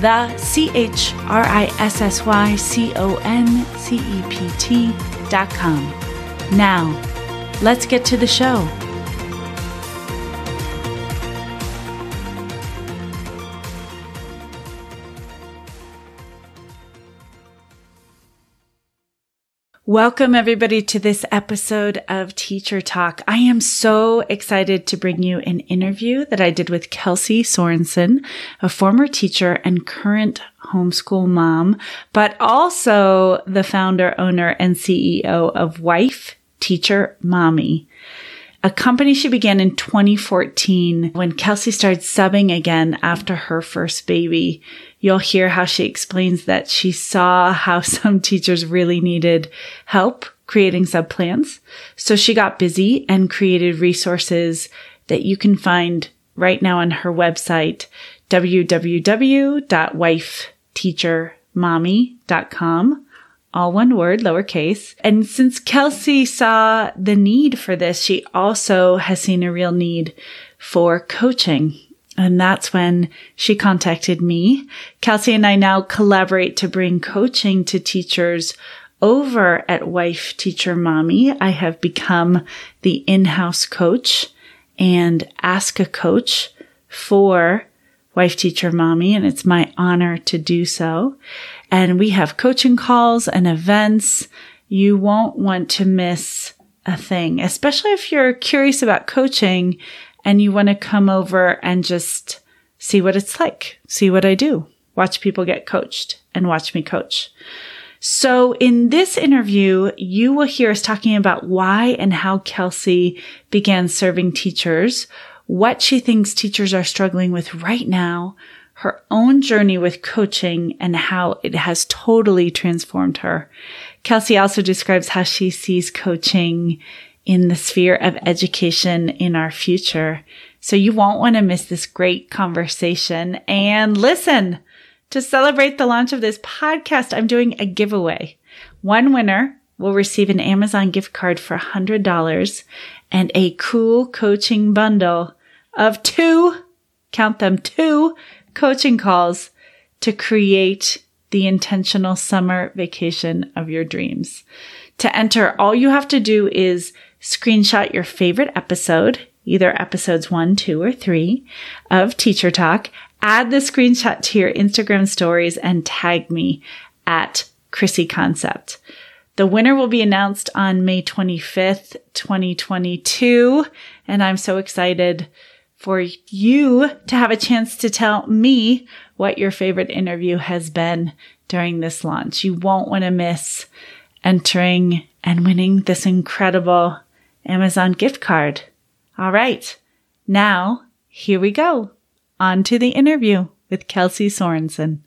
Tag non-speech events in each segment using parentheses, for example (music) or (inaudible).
the C H R I S S Y C O N C E P T dot com. Now, let's get to the show. Welcome, everybody, to this episode of Teacher Talk. I am so excited to bring you an interview that I did with Kelsey Sorenson, a former teacher and current homeschool mom, but also the founder, owner, and CEO of Wife Teacher Mommy a company she began in 2014 when Kelsey started subbing again after her first baby. You'll hear how she explains that she saw how (laughs) some teachers really needed help creating sub plans. So she got busy and created resources that you can find right now on her website, www.wifeteachermommy.com all one word, lowercase. And since Kelsey saw the need for this, she also has seen a real need for coaching. And that's when she contacted me. Kelsey and I now collaborate to bring coaching to teachers over at Wife Teacher Mommy. I have become the in-house coach and ask a coach for Wife Teacher Mommy, and it's my honor to do so and we have coaching calls and events. You won't want to miss a thing, especially if you're curious about coaching and you want to come over and just see what it's like, see what I do, watch people get coached and watch me coach. So in this interview, you will hear us talking about why and how Kelsey began serving teachers, what she thinks teachers are struggling with right now, her own journey with coaching and how it has totally transformed her. Kelsey also describes how she sees coaching in the sphere of education in our future. So you won't want to miss this great conversation and listen to celebrate the launch of this podcast. I'm doing a giveaway. One winner will receive an Amazon gift card for $100 and a cool coaching bundle of two, count them two coaching calls to create the intentional summer vacation of your dreams. To enter, all you have to do is screenshot your favorite episode, either episodes one, two, or three of Teacher Talk, add the screenshot to your Instagram stories and tag me at Chrissy Concept. The winner will be announced on May 25th, 2022. And I'm so excited for you to have a chance to tell me what your favorite interview has been during this launch. You won't want to miss entering and winning this incredible Amazon gift card. All right. Now, here we go. On to the interview with Kelsey Sorenson.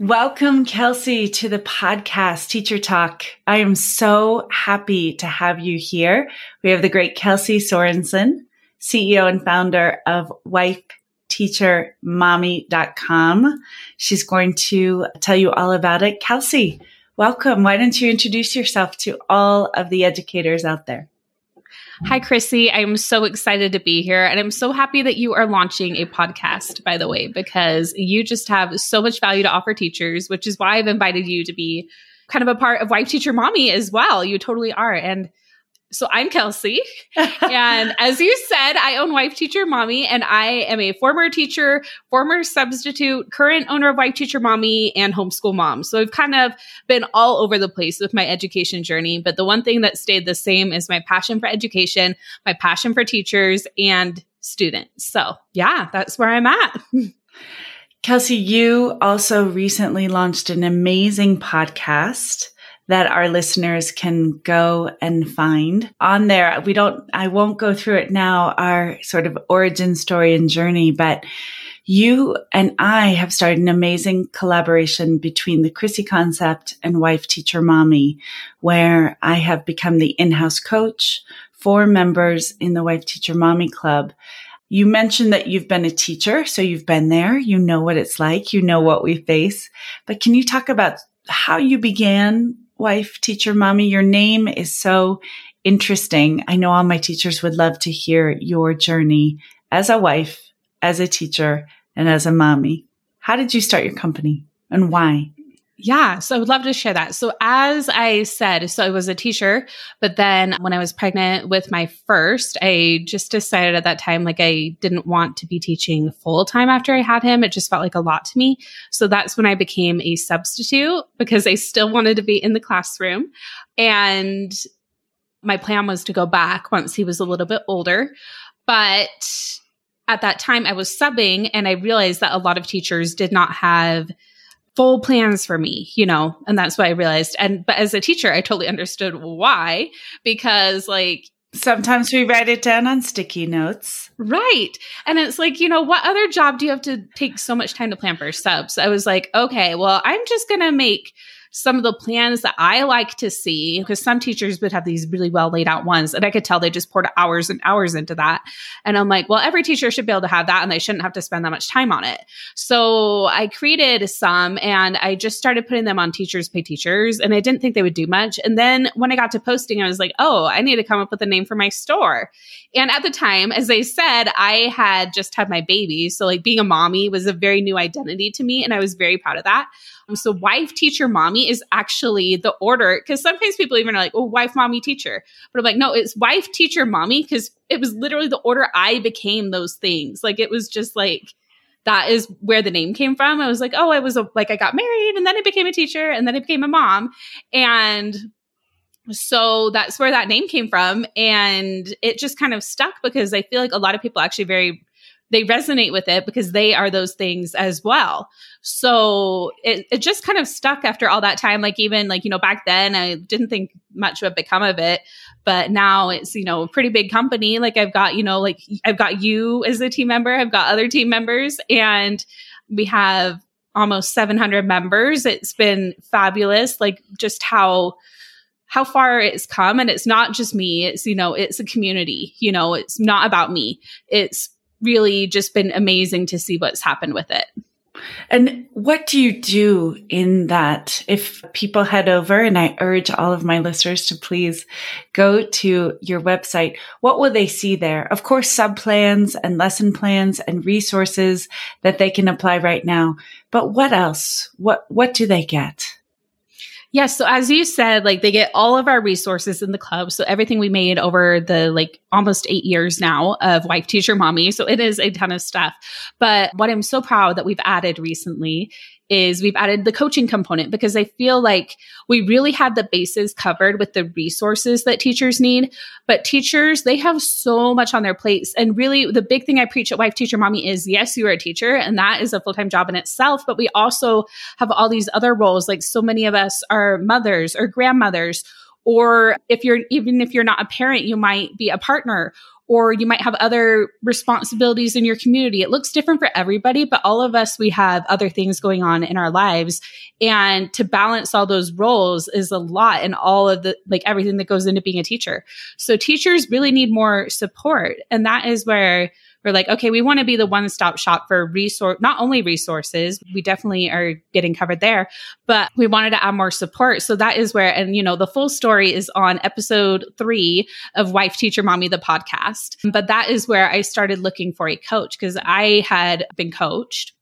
Welcome, Kelsey, to the podcast Teacher Talk. I am so happy to have you here. We have the great Kelsey Sorenson. CEO and founder of wifeteachermommy.com. She's going to tell you all about it. Kelsey, welcome. Why don't you introduce yourself to all of the educators out there? Hi, Chrissy. I'm so excited to be here. And I'm so happy that you are launching a podcast, by the way, because you just have so much value to offer teachers, which is why I've invited you to be kind of a part of Wife Teacher Mommy as well. You totally are. And so I'm Kelsey. (laughs) and as you said, I own Wife Teacher Mommy, and I am a former teacher, former substitute, current owner of Wife Teacher Mommy, and homeschool mom. So I've kind of been all over the place with my education journey. But the one thing that stayed the same is my passion for education, my passion for teachers and students. So yeah, that's where I'm at. (laughs) Kelsey, you also recently launched an amazing podcast that our listeners can go and find on there. We don't, I won't go through it now, our sort of origin story and journey, but You and I have started an amazing collaboration between the Chrissy Concept and Wife Teacher Mommy, where I have become the in-house coach for members in the Wife Teacher Mommy Club. You mentioned that you've been a teacher, so you've been there. You know what it's like. You know what we face. But can you talk about how you began Wife Teacher Mommy? Your name is so interesting. I know all my teachers would love to hear your journey as a wife, as a teacher, and as a mommy. How did you start your company and why? Yeah, so I would love to share that. So, as I said, so I was a teacher, but then when I was pregnant with my first, I just decided at that time, like, I didn't want to be teaching full time after I had him. It just felt like a lot to me. So, that's when I became a substitute because I still wanted to be in the classroom. And my plan was to go back once he was a little bit older. But at that time, I was subbing and I realized that a lot of teachers did not have full plans for me, you know, and that's what I realized. And, but as a teacher, I totally understood why, because like, Sometimes we write it down on sticky notes. Right. And it's like, you know, what other job do you have to take so much time to plan for subs? I was like, okay, well, I'm just going to make some of the plans that I like to see, because some teachers would have these really well laid out ones, and I could tell they just poured hours and hours into that. And I'm like, well, every teacher should be able to have that, and they shouldn't have to spend that much time on it. So I created some, and I just started putting them on Teachers Pay Teachers, and I didn't think they would do much. And then when I got to posting, I was like, oh, I need to come up with a name for my store. And at the time, as I said, I had just had my baby. So, like, being a mommy was a very new identity to me, and I was very proud of that. So, wife, teacher, mommy is actually the order because sometimes people even are like, oh, wife, mommy, teacher. But I'm like, no, it's wife, teacher, mommy because it was literally the order I became those things. Like, it was just like, that is where the name came from. I was like, oh, I was a, like, I got married and then I became a teacher and then I became a mom. And so that's where that name came from. And it just kind of stuck because I feel like a lot of people actually very they resonate with it because they are those things as well. So it, it just kind of stuck after all that time. Like even like, you know, back then I didn't think much would become of it, but now it's, you know, a pretty big company. Like I've got, you know, like I've got you as a team member, I've got other team members and we have almost 700 members. It's been fabulous. Like just how, how far it's come and it's not just me it's you know it's a community you know it's not about me it's really just been amazing to see what's happened with it. And what do you do in that? If people head over, and I urge all of my listeners to please go to your website, what will they see there? Of course, sub plans and lesson plans and resources that they can apply right now. But what else? What, what do they get? Yes. So as you said, like they get all of our resources in the club. So everything we made over the like almost eight years now of wife teacher mommy. So it is a ton of stuff. But what I'm so proud that we've added recently is we've added the coaching component because I feel like we really had the bases covered with the resources that teachers need. But teachers, they have so much on their plates. And really, the big thing I preach at Wife Teacher Mommy is yes, you are a teacher, and that is a full time job in itself. But we also have all these other roles. Like so many of us are mothers or grandmothers or if you're even if you're not a parent you might be a partner or you might have other responsibilities in your community. It looks different for everybody, but all of us, we have other things going on in our lives. And to balance all those roles is a lot and all of the, like everything that goes into being a teacher. So teachers really need more support. And that is where we're like, okay, we want to be the one stop shop for resource, not only resources, we definitely are getting covered there, but we wanted to add more support. So that is where, and you know, the full story is on episode three of Wife Teacher Mommy, the podcast. But that is where I started looking for a coach because I had been coached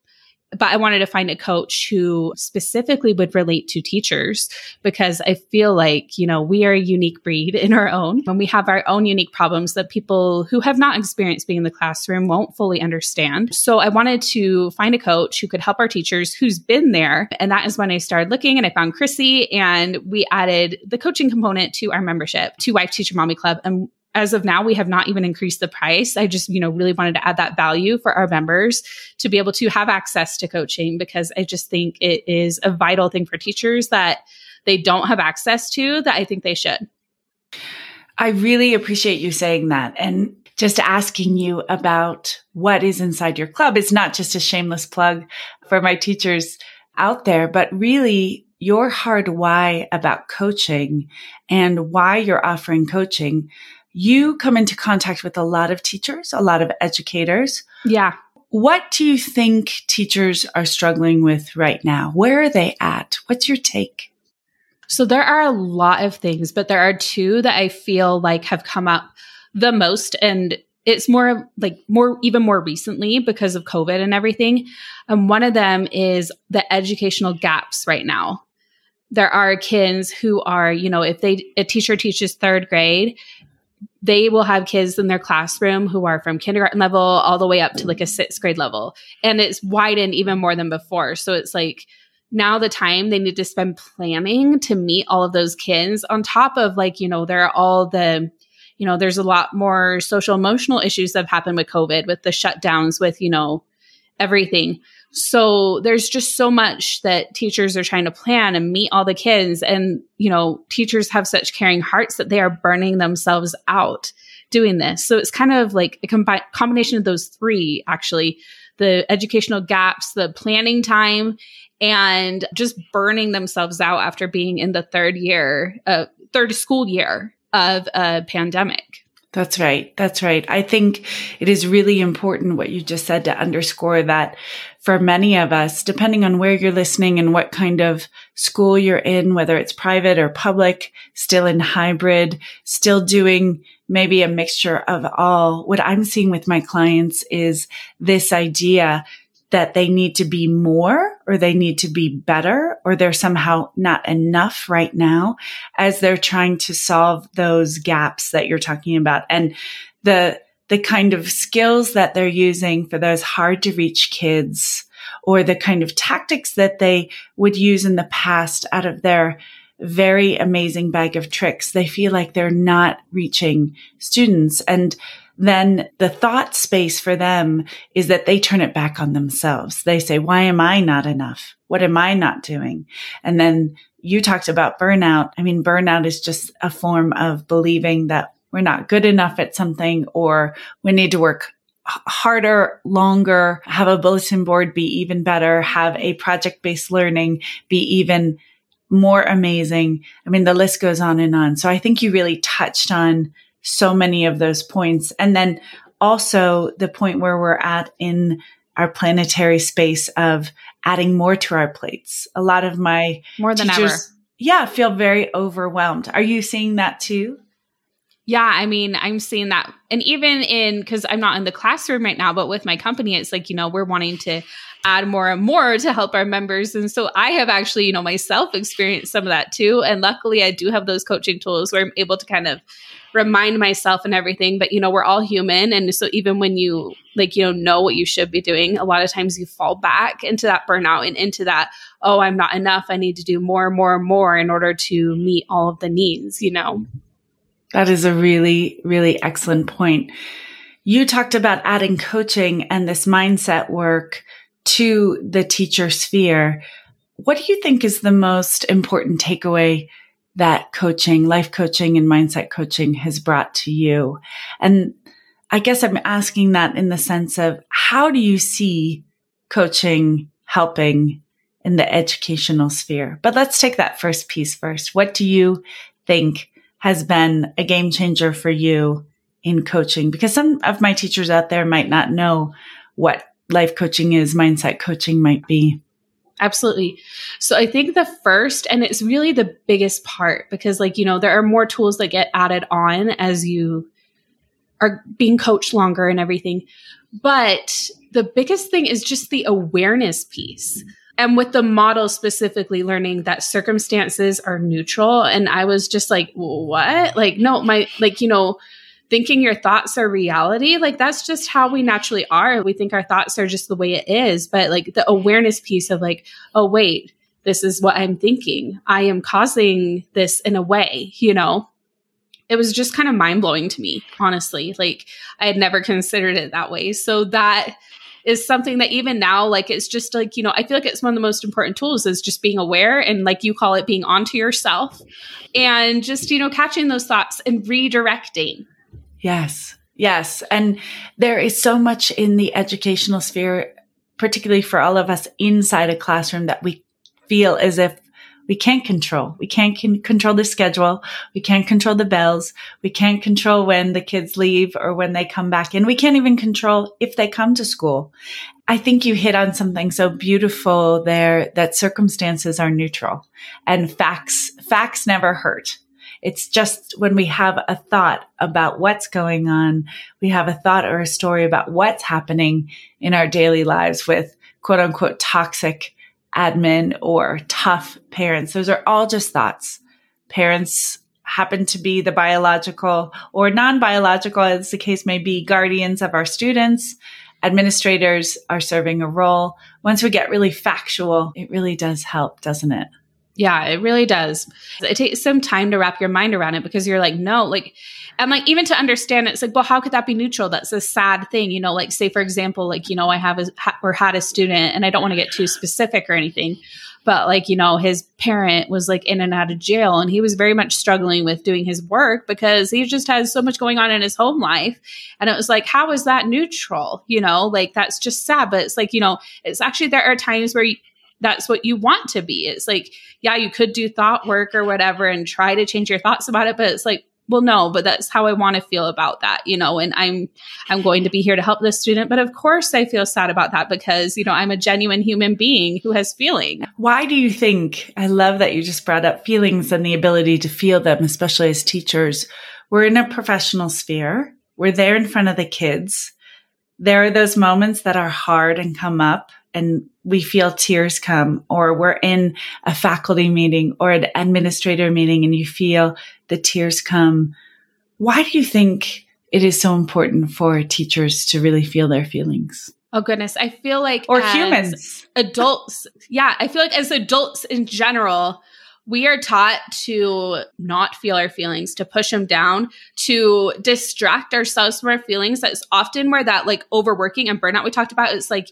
but I wanted to find a coach who specifically would relate to teachers because I feel like, you know, we are a unique breed (laughs) in our own and we have our own unique problems that people who have not experienced being in the classroom won't fully understand. So I wanted to find a coach who could help our teachers who's been there. And that is when I started looking and I found Chrissy and we added the coaching component to our membership to Wife Teacher Mommy Club. And as of now, we have not even increased the price. I just, you know, really wanted to add that value for our members to be able to have access to coaching because I just think it is a vital thing for teachers that they don't have access to that I think they should. I really appreciate you saying that. And just asking you about what is inside your club. It's not just a shameless plug for my teachers out there, but really your hard why about coaching and why you're offering coaching. You come into contact with a lot of teachers, a lot of educators. Yeah. What do you think teachers are struggling with right now? Where are they at? What's your take? So there are a lot of things, but there are two that I feel like have come up the most and it's more like more even more recently because of covid and everything and one of them is the educational gaps right now there are kids who are you know if they a teacher teaches third grade they will have kids in their classroom who are from kindergarten level all the way up to like a sixth grade level. And it's widened even more than before. So it's like now the time they need to spend planning to meet all of those kids on top of like you know there are all the you know there's a lot more social emotional issues that have happened with covid with the shutdowns with you know everything so there's just so much that teachers are trying to plan and meet all the kids and you know teachers have such caring hearts that they are burning themselves out doing this so it's kind of like a com- combination of those three actually the educational gaps the planning time and just burning themselves out after being in the third year, uh, third school year of a pandemic. That's right. That's right. I think it is really important what you just said to underscore that for many of us, depending on where you're listening and what kind of school you're in, whether it's private or public, still in hybrid, still doing maybe a mixture of all. What I'm seeing with my clients is this idea that they need to be more or they need to be better or they're somehow not enough right now as they're trying to solve those gaps that you're talking about. And the, the kind of skills that they're using for those hard to reach kids or the kind of tactics that they would use in the past out of their very amazing bag of tricks. They feel like they're not reaching students. And then the thought space for them is that they turn it back on themselves. They say, why am I not enough? What am I not doing? And then you talked about burnout. I mean, burnout is just a form of believing that we're not good enough at something or we need to work harder, longer, have a bulletin board be even better, have a project based learning be even more amazing. I mean, the list goes on and on. So I think you really touched on so many of those points. And then also the point where we're at in our planetary space of adding more to our plates. A lot of my more than teachers, ever. Yeah, feel very overwhelmed. Are you seeing that too? Yeah, I mean, I'm seeing that. And even in, because I'm not in the classroom right now, but with my company, it's like, you know, we're wanting to add more and more to help our members. And so I have actually, you know, myself experienced some of that too. And luckily, I do have those coaching tools where I'm able to kind of remind myself and everything. But, you know, we're all human. And so even when you, like, you know, know what you should be doing, a lot of times you fall back into that burnout and into that, oh, I'm not enough. I need to do more and more and more in order to meet all of the needs, you know? That is a really, really excellent point. You talked about adding coaching and this mindset work to the teacher sphere. What do you think is the most important takeaway that coaching, life coaching and mindset coaching has brought to you? And I guess I'm asking that in the sense of how do you see coaching helping in the educational sphere? But let's take that first piece first. What do you think has been a game changer for you in coaching? Because some of my teachers out there might not know what life coaching is, mindset coaching might be. Absolutely. So I think the first, and it's really the biggest part because, like, you know, there are more tools that get added on as you are being coached longer and everything. But the biggest thing is just the awareness piece. And with the model specifically learning that circumstances are neutral. And I was just like, what? Like, no, my, like, you know, thinking your thoughts are reality, like that's just how we naturally are. We think our thoughts are just the way it is. But like the awareness piece of like, oh, wait, this is what I'm thinking. I am causing this in a way, you know? It was just kind of mind blowing to me, honestly. Like I had never considered it that way. So that is something that even now, like it's just like, you know, I feel like it's one of the most important tools is just being aware and like you call it being onto yourself and just, you know, catching those thoughts and redirecting Yes. Yes. And there is so much in the educational sphere, particularly for all of us inside a classroom that we feel as if we can't control. We can't con- control the schedule. We can't control the bells. We can't control when the kids leave or when they come back and We can't even control if they come to school. I think you hit on something so beautiful there that circumstances are neutral and facts, facts never hurt. It's just when we have a thought about what's going on, we have a thought or a story about what's happening in our daily lives with quote unquote toxic admin or tough parents. Those are all just thoughts. Parents happen to be the biological or non biological, as the case may be, guardians of our students. Administrators are serving a role. Once we get really factual, it really does help, doesn't it? Yeah, it really does. It takes some time to wrap your mind around it because you're like, no, like, and like even to understand it, it's like, well, how could that be neutral? That's a sad thing, you know. Like, say for example, like you know, I have a or had a student, and I don't want to get too specific or anything, but like you know, his parent was like in and out of jail, and he was very much struggling with doing his work because he just has so much going on in his home life, and it was like, how is that neutral? You know, like that's just sad, but it's like you know, it's actually there are times where. You, that's what you want to be. It's like, yeah, you could do thought work or whatever and try to change your thoughts about it, but it's like, well, no, but that's how I want to feel about that, you know, and I'm, I'm going to be here to help this student. But of course I feel sad about that because, you know, I'm a genuine human being who has feeling. Why do you think, I love that you just brought up feelings and the ability to feel them, especially as teachers. We're in a professional sphere. We're there in front of the kids. There are those moments that are hard and come up and we feel tears come or we're in a faculty meeting or an administrator meeting and you feel the tears come. Why do you think it is so important for teachers to really feel their feelings? Oh goodness, I feel like or humans, adults. Yeah, I feel like as adults in general, we are taught to not feel our feelings, to push them down, to distract ourselves from our feelings. That's often where that like overworking and burnout we talked about is like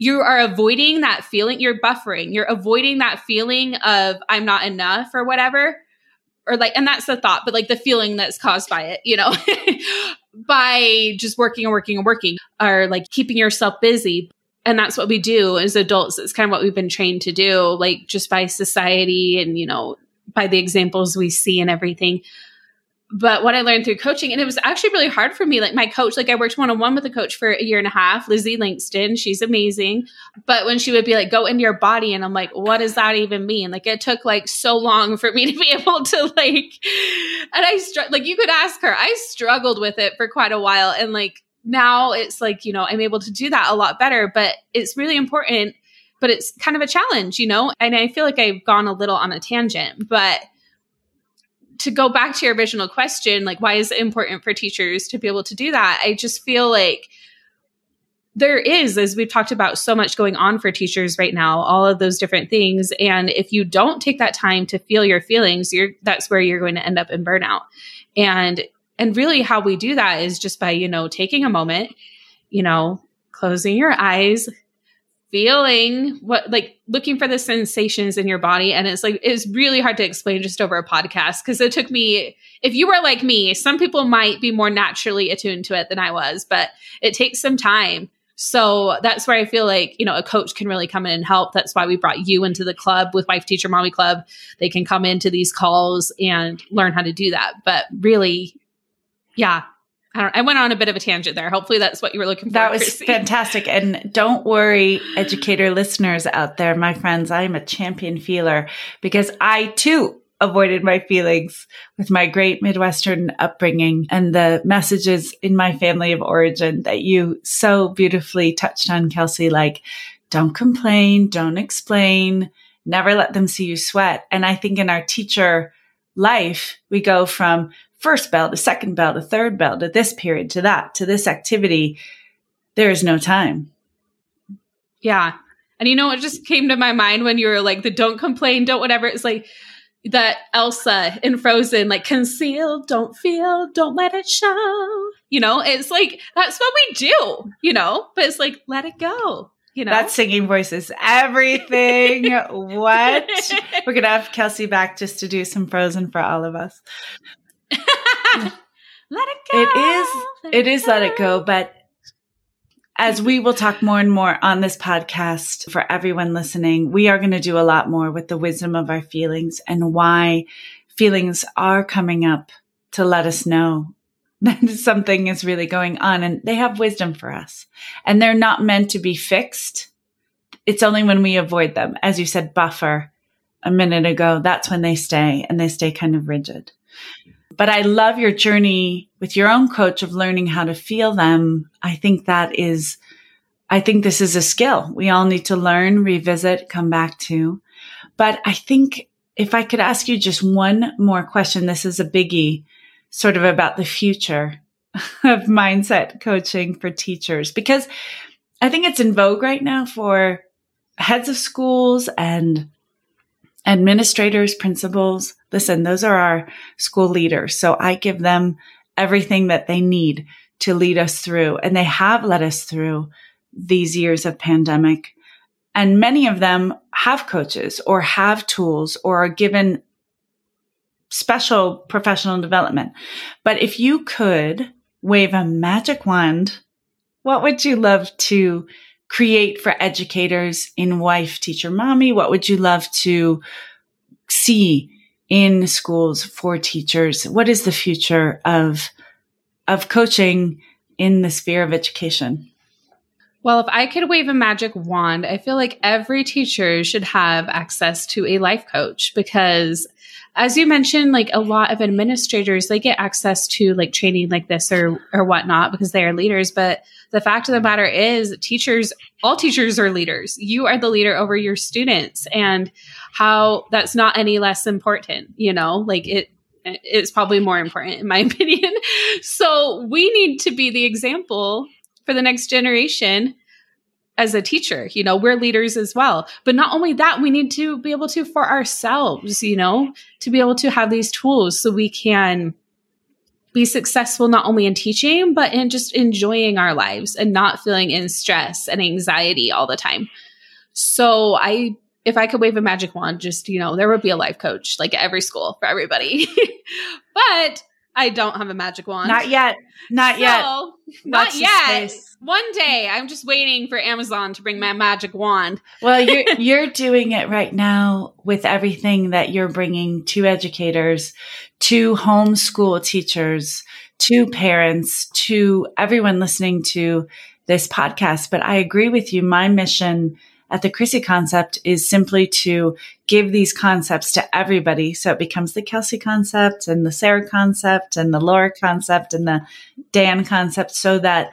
you are avoiding that feeling. You're buffering. You're avoiding that feeling of I'm not enough or whatever. Or like, and that's the thought, but like the feeling that's caused by it, you know, (laughs) by just working and working and working or like keeping yourself busy. And that's what we do as adults. It's kind of what we've been trained to do, like just by society and, you know, by the examples we see and everything but what I learned through coaching, and it was actually really hard for me. Like my coach, like I worked one on one with a coach for a year and a half, Lizzie Langston. She's amazing. But when she would be like, go into your body, and I'm like, what does that even mean? Like it took like so long for me (laughs) to be able to like, and I str- like you could ask her. I struggled with it for quite a while, and like now it's like you know I'm able to do that a lot better. But it's really important. But it's kind of a challenge, you know. And I feel like I've gone a little on a tangent, but to go back to your original question, like why is it important for teachers to be able to do that? I just feel like there is, as we've talked about, so much going on for teachers right now, all of those different things. And if you don't take that time to feel your feelings, you're that's where you're going to end up in burnout. And and really how we do that is just by, you know, taking a moment, you know, closing your eyes, feeling what like looking for the sensations in your body and it's like it's really hard to explain just over a podcast because it took me if you were like me some people might be more naturally attuned to it than i was but it takes some time. So that's where i feel like you know a coach can really come in and help. That's why we brought you into the club with wife teacher mommy club. They can come into these calls and learn how to do that. But really yeah I, I, went on a bit of a tangent there. Hopefully, that's what you were looking for. That was Chrissy. fantastic. And don't worry, educator listeners out there, my friends, I am a champion feeler because I too avoided my feelings with my great Midwestern upbringing and the messages in my family of origin that you so beautifully touched on, Kelsey, like don't complain, don't explain, never let them see you sweat. And I think in our teacher life, we go from first bell to second bell to third bell to this period to that to this activity, there is no time. Yeah. And you know what just came to my mind when you were like the don't complain, don't whatever. It's like that Elsa in Frozen, like conceal, don't feel, don't let it show. You know, it's like that's what we do, you know, but it's like let it go. You know? That singing voice is everything. (laughs) what? (laughs) We're gonna have Kelsey back just to do some Frozen for all of us. (laughs) let it go. It is, let it is let it go. But as we will talk more and more on this podcast for everyone listening, we are going to do a lot more with the wisdom of our feelings and why feelings are coming up to let us know (laughs) something is really going on and they have wisdom for us and they're not meant to be fixed. It's only when we avoid them, as you said, buffer a minute ago, that's when they stay and they stay kind of rigid. But I love your journey with your own coach of learning how to feel them. I think that is, I think this is a skill we all need to learn, revisit, come back to. But I think if I could ask you just one more question, this is a biggie sort of about the future (laughs) of mindset coaching for teachers, because I think it's in vogue right now for heads of schools and administrators, principals. Listen, those are our school leaders. So I give them everything that they need to lead us through. And they have led us through these years of pandemic. And many of them have coaches or have tools or are given special professional development. But if you could wave a magic wand, what would you love to create for educators in wife teacher mommy? What would you love to see in schools for teachers? What is the future of, of coaching in the sphere of education? Well, if I could wave a magic wand, I feel like every teacher should have access to a life coach because as you mentioned, like a lot of administrators, they get access to like training like this or or whatnot because they are leaders. But the fact of the matter is teachers, all teachers are leaders. You are the leader over your students and how that's not any less important, you know, like it, it's probably more important in my (laughs) opinion. so we need to be the example for the next generation as a teacher. You know, we're leaders as well. But not only that, we need to be able to for ourselves, you know, to be able to have these tools so we can be successful not only in teaching, but in just enjoying our lives and not feeling in stress and anxiety all the time. So I if I could wave a magic wand, just, you know, there would be a life coach like every school for everybody. (laughs) but I don't have a magic wand. Not yet. Not so, yet. Not yet. One day. I'm just waiting for Amazon to bring my magic wand. Well, you're (laughs) you're doing it right now with everything that you're bringing to educators, to homeschool teachers, to parents, to everyone listening to this podcast. But I agree with you. My mission at the Chrissy concept is simply to give these concepts to everybody. So it becomes the Kelsey concept and the Sarah concept and the Laura concept and the Dan concept so that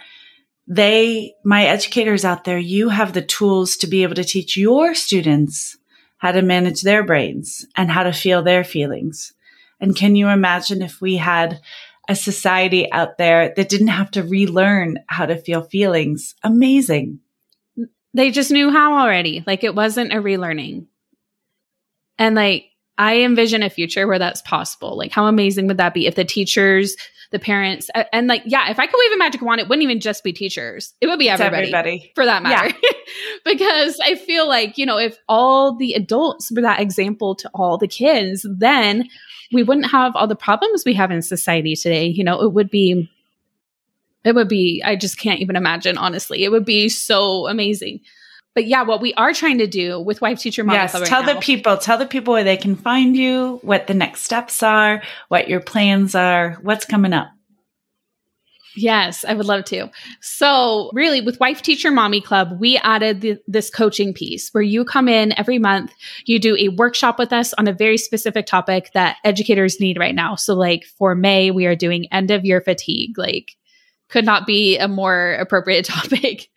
they, my educators out there, you have the tools to be able to teach your students how to manage their brains and how to feel their feelings. And can you imagine if we had a society out there that didn't have to relearn how to feel feelings? Amazing. They just knew how already. Like it wasn't a relearning. And like I envision a future where that's possible. Like how amazing would that be if the teachers, the parents, and like yeah, if I could wave a magic wand, it wouldn't even just be teachers. It would be everybody, everybody. for that matter. Yeah. (laughs) because I feel like, you know, if all the adults were that example to all the kids, then we wouldn't have all the problems we have in society today. You know, it would be it would be, I just can't even imagine, honestly. It would be so amazing. But yeah, what we are trying to do with Wife Teacher Model yes, right tell now, the people, tell the people where they can find you, what the next steps are, what your plans are, what's coming up. Yes, I would love to. So, really, with Wife Teacher Mommy Club, we added the, this coaching piece where you come in every month, you do a workshop with us on a very specific topic that educators need right now. So, like for May, we are doing end of year fatigue, like could not be a more appropriate (laughs) topic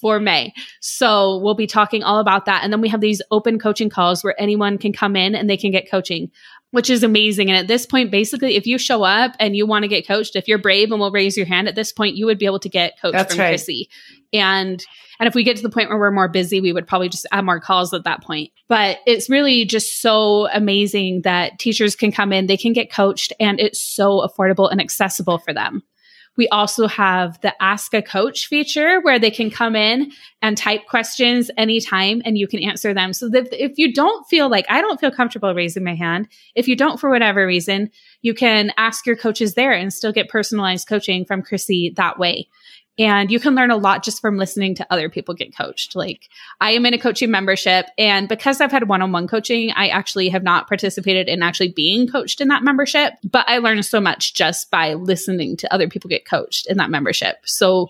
for May. So we'll be talking all about that. And then we have these open coaching calls where anyone can come in and they can get coaching, which is amazing. And at this point, basically, if you show up and you want to get coached, if you're brave and will raise your hand at this point, you would be able to get coached That's from right. Chrissy. And and if we get to the point where we're more busy, we would probably just add more calls at that point. But it's really just so amazing that teachers can come in, they can get coached, and it's so affordable and accessible for them We also have the Ask a Coach feature where they can come in and type questions anytime and you can answer them. So that if you don't feel like I don't feel comfortable raising my hand, if you don't for whatever reason, you can ask your coaches there and still get personalized coaching from Chrissy that way. And you can learn a lot just from listening to other people get coached. Like I am in a coaching membership and because I've had one-on-one coaching, I actually have not participated in actually being coached in that membership, but I learned so much just by listening to other people get coached in that membership. So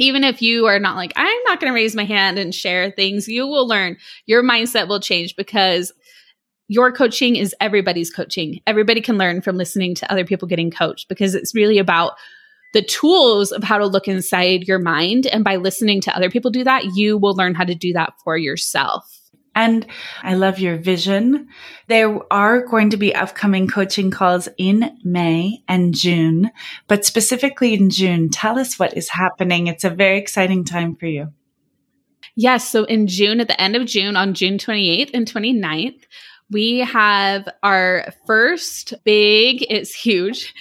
even if you are not like, I'm not going to raise my hand and share things, you will learn. Your mindset will change because your coaching is everybody's coaching. Everybody can learn from listening to other people getting coached because it's really about the tools of how to look inside your mind. And by listening to other people do that, you will learn how to do that for yourself. And I love your vision. There are going to be upcoming coaching calls in May and June, but specifically in June, tell us what is happening. It's a very exciting time for you. Yes. So in June, at the end of June, on June 28th and 29th, we have our first big, it's huge,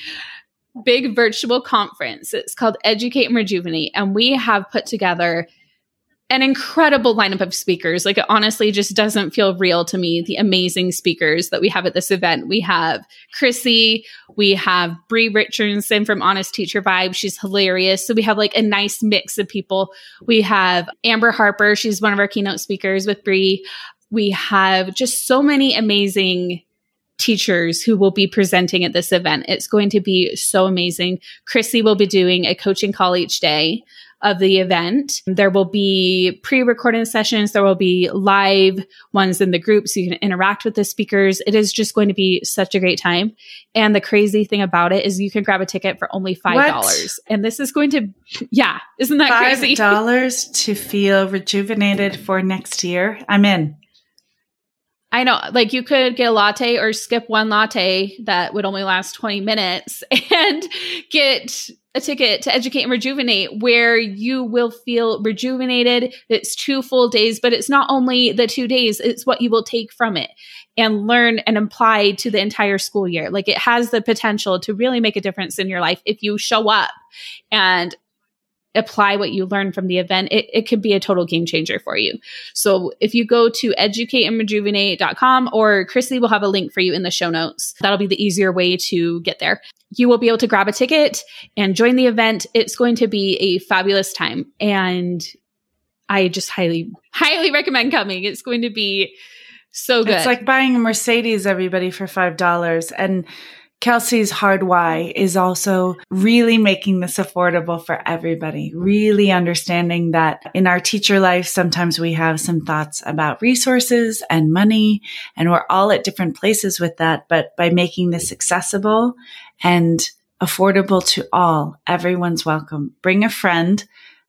big virtual conference. It's called Educate and Rejuvenate. And we have put together an incredible lineup of speakers. Like it honestly just doesn't feel real to me. The amazing speakers that we have at this event. We have Chrissy, we have Bree Richardson from Honest Teacher Vibe. She's hilarious. So we have like a nice mix of people. We have Amber Harper. She's one of our keynote speakers with Bree. We have just so many amazing teachers who will be presenting at this event. It's going to be so amazing. Chrissy will be doing a coaching call each day of the event. There will be pre-recorded sessions. There will be live ones in the group so you can interact with the speakers. It is just going to be such a great time. And the crazy thing about it is you can grab a ticket for only $5. And this is going to, yeah, isn't that 5 crazy? (laughs) $5 to feel rejuvenated for next year. I'm in. I know, like you could get a latte or skip one latte that would only last 20 minutes (laughs) and get a ticket to educate and rejuvenate where you will feel rejuvenated. It's two full days, but it's not only the two days, it's what you will take from it and learn and apply to the entire school year. Like it has the potential to really make a difference in your life if you show up and apply what you learn from the event, it, it could be a total game changer for you. So if you go to educateandrejuvenate.com or Chrissy will have a link for you in the show notes, that'll be the easier way to get there. You will be able to grab a ticket and join the event. It's going to be a fabulous time. And I just highly, highly recommend coming. It's going to be so good. It's like buying a Mercedes, everybody, for $5. And Kelsey's Hard Why is also really making this affordable for everybody, really understanding that in our teacher life, sometimes we have some thoughts about resources and money, and we're all at different places with that. But by making this accessible and affordable to all, everyone's welcome. Bring a friend.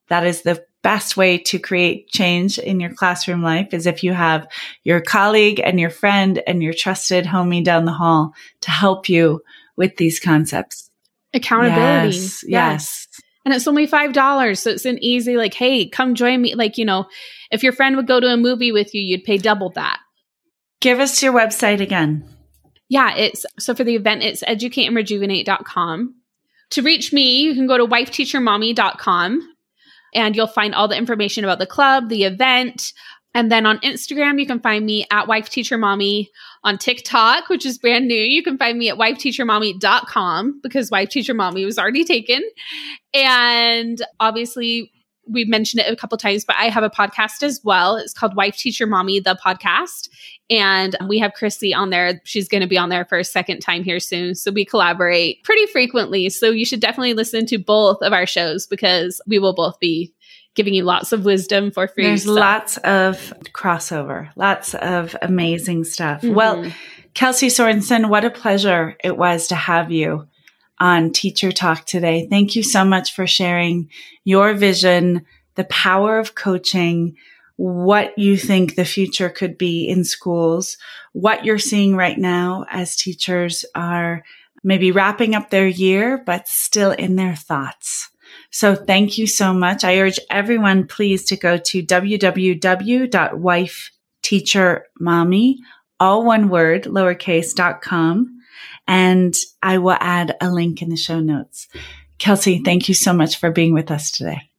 That is the best way to create change in your classroom life is if you have your colleague and your friend and your trusted homie down the hall to help you with these concepts. Accountability. Yes. yes. And it's only $5. So it's an easy, like, hey, come join me. Like, you know, if your friend would go to a movie with you, you'd pay double that. Give us your website again. Yeah, it's so for the event, it's educateandrejuvenate.com. To reach me, you can go to wifeteachermommy.com and you'll find all the information about the club, the event. And then on Instagram, you can find me at Wife Teacher Mommy. On TikTok, which is brand new, you can find me at wifeteachermommy.com because Wife Teacher Mommy was already taken. And obviously, we've mentioned it a couple times, but I have a podcast as well. It's called Wife Teacher Mommy, the podcast. And we have Chrissy on there. She's going to be on there for a second time here soon. So we collaborate pretty frequently. So you should definitely listen to both of our shows because we will both be giving you lots of wisdom for free. There's lots of crossover, lots of amazing stuff. Mm-hmm. Well, Kelsey Sorenson, what a pleasure it was to have you on Teacher Talk today. Thank you so much for sharing your vision, the power of coaching, what you think the future could be in schools, what you're seeing right now as teachers are maybe wrapping up their year, but still in their thoughts. So thank you so much. I urge everyone please to go to www.wifeteachermommy, all one word, lowercase dot com and I will add a link in the show notes. Kelsey, thank you so much for being with us today.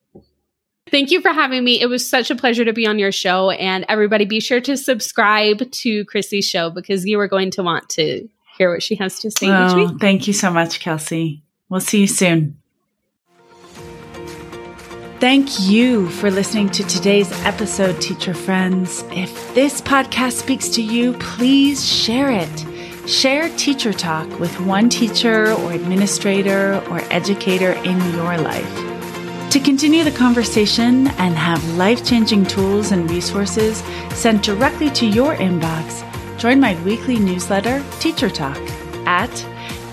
Thank you for having me. It was such a pleasure to be on your show. And everybody, be sure to subscribe to Chrissy's show because you are going to want to hear what she has to say oh, each week. Thank you so much, Kelsey. We'll see you soon. Thank you for listening to today's episode, teacher friends. If this podcast speaks to you, please share it. Share Teacher Talk with one teacher or administrator or educator in your life. To continue the conversation and have life changing tools and resources sent directly to your inbox, join my weekly newsletter, Teacher Talk, at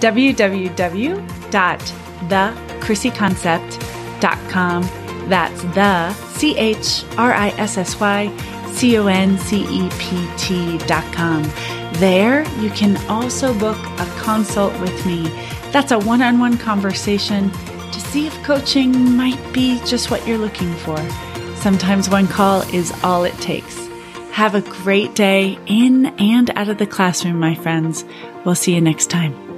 www.thechrissyconcept.com. That's the C H R I S S Y C O N C E P T dot com. There, you can also book a consult with me. That's a one on one conversation to see if coaching might be just what you're looking for. Sometimes one call is all it takes. Have a great day in and out of the classroom, my friends. We'll see you next time.